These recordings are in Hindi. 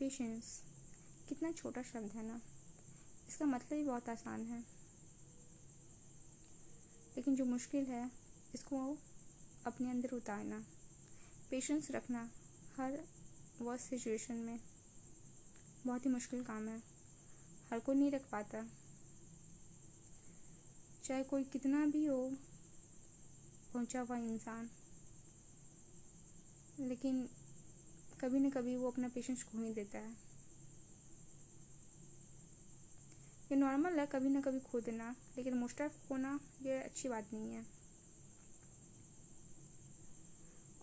पेशेंस कितना छोटा शब्द है ना। इसका मतलब ही बहुत आसान है। लेकिन जो मुश्किल है, इसको अपने अंदर उतारना। पेशेंस रखना हर वर्स्ट सिचुएशन में बहुत ही मुश्किल काम है। हर कोई नहीं रख पाता। चाहे कोई कितना भी हो, पहुँचा हुआ इंसान। लेकिन कभी न कभी वो अपना पेशेंस खो ही देता है। ये नॉर्मल है, कभी ना कभी खो देना, लेकिन मोस्ट ऑफ़ खोना ये अच्छी बात नहीं है।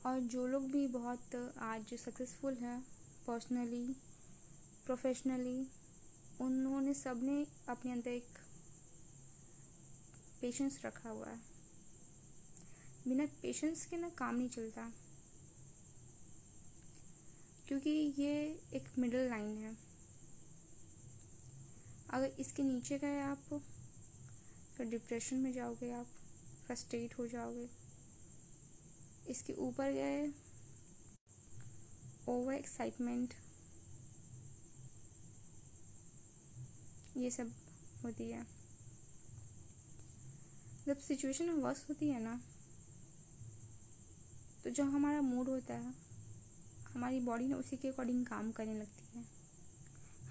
और जो लोग भी बहुत आज सक्सेसफुल हैं पर्सनली प्रोफेशनली उन्होंने सबने अपने अंदर एक पेशेंस रखा हुआ है। बिना पेशेंस के ना काम नहीं चलता। क्योंकि ये एक मिडिल लाइन है। अगर इसके नीचे गए आप तो डिप्रेशन में जाओगे आप फ्रस्ट्रेट हो जाओगे। इसके ऊपर गए ओवर एक्साइटमेंट ये सब होती है। जब सिचुएशन वर्स होती है ना तो जो हमारा मूड होता है हमारी बॉडी ना उसी के अकॉर्डिंग काम करने लगती है।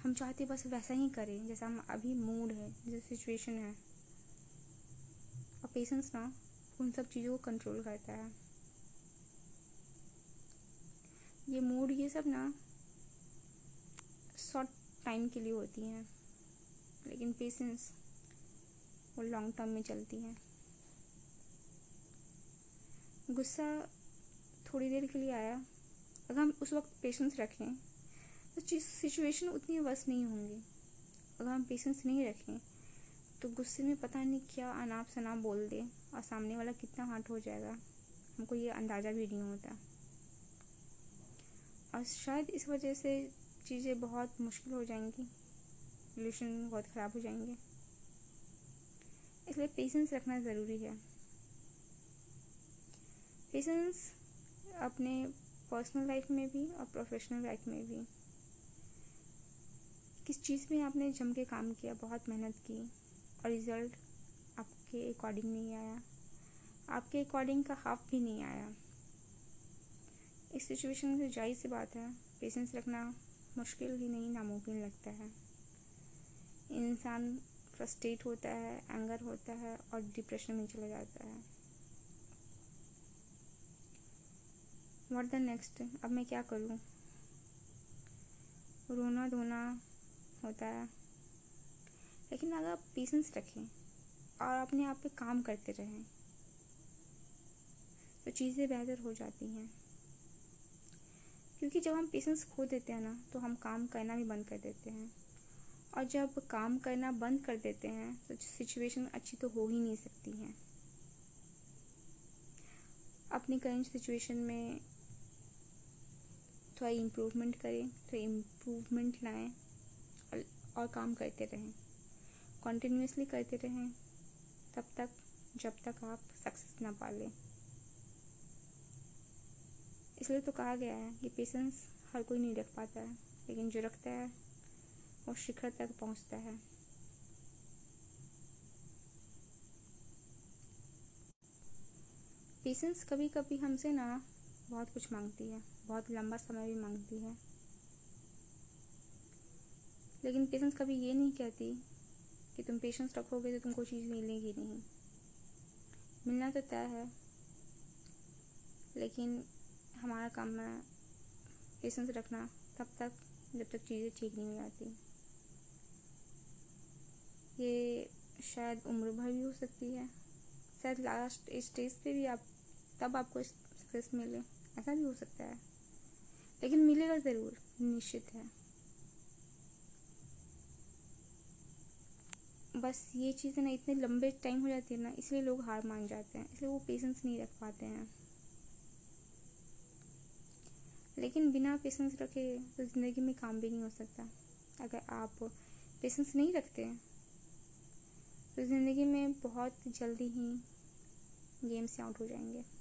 हम चाहते बस वैसा ही करें, जैसा हम अभी मूड है, जैसे सिचुएशन है। और पेशेंस ना उन सब चीज़ों को कंट्रोल करता है। ये मूड ये सब ना शॉर्ट टाइम के लिए होती हैं, लेकिन पेशेंस वो लॉन्ग टर्म में चलती हैं। गुस्सा थोड़ी देर के लिए आया अगर हम उस वक्त पेशेंस रखें तो सिचुएशन उतनी वस नहीं होंगी। अगर हम पेशेंस नहीं रखें तो गुस्से में पता नहीं क्या अनाप शनाप बोल दे और सामने वाला कितना हार्ट हो जाएगा। हमको ये अंदाज़ा भी नहीं होता। और शायद इस वजह से चीज़ें बहुत मुश्किल हो जाएँगी। रिलेशन बहुत ख़राब हो जाएँगे। इसलिए पेशेंस रखना ज़रूरी है। पेशेंस अपने पर्सनल लाइफ में भी और प्रोफेशनल लाइफ में भी। किस चीज़ में आपने जम के काम किया, बहुत मेहनत की और रिज़ल्ट आपके अकॉर्डिंग नहीं आया? आपके अकॉर्डिंग का हाफ़ भी नहीं आया। इस सिचुएशन में ज़ाहिर सी बात है पेशेंस रखना मुश्किल ही नहीं, नामुमकिन लगता है। इंसान फ्रस्ट्रेट होता है एंगर होता है और डिप्रेशन में चला जाता है। वॉट द नेक्स्ट अब मैं क्या करूँ? रोना धोना होता है। लेकिन अगर आप पेशेंस रखें और अपने आप पे काम करते रहें तो चीज़ें बेहतर हो जाती हैं। क्योंकि जब हम पेशेंस खो देते हैं ना तो हम काम करना भी बंद कर देते हैं। और जब काम करना बंद कर देते हैं तो सिचुएशन अच्छी तो हो ही नहीं सकती है। अपनी करंट सिचुएशन में थोड़ा इम्प्रूवमेंट करें तो इम्प्रूवमेंट लाएँ और, और काम करते रहें। कॉन्टीन्यूसली करते रहें तब तक जब तक आप सक्सेस ना पा लें इसलिए तो कहा गया है कि पेशेंस हर कोई नहीं रख पाता है लेकिन जो रखता है वो शिखर तक पहुँचता है। पेशेंस कभी कभी हमसे ना बहुत कुछ मांगती है, बहुत लंबा समय भी मांगती है। लेकिन पेशेंस कभी ये नहीं कहती कि तुम पेशेंस रखोगे तो तुमको चीज़ मिलेगी नहीं। मिलना तो तय है, लेकिन हमारा काम है पेशेंस रखना, तब तक, जब तक चीज़ें ठीक नहीं हो जाती। ये शायद उम्र भर भी हो सकती है। शायद लास्ट स्टेज पे भी आप, तब आपको सक्सेस मिले। ऐसा भी हो सकता है। लेकिन मिलेगा ज़रूर, निश्चित है। बस ये चीज़ें ना इतने लंबे टाइम हो जाती है ना, इसलिए लोग हार मान जाते हैं, इसलिए वो पेशेंस नहीं रख पाते हैं। लेकिन बिना पेशेंस रखे तो ज़िंदगी में काम भी नहीं हो सकता। अगर आप पेशेंस नहीं रखते तो ज़िंदगी में बहुत जल्दी ही गेम से आउट हो जाएँगे।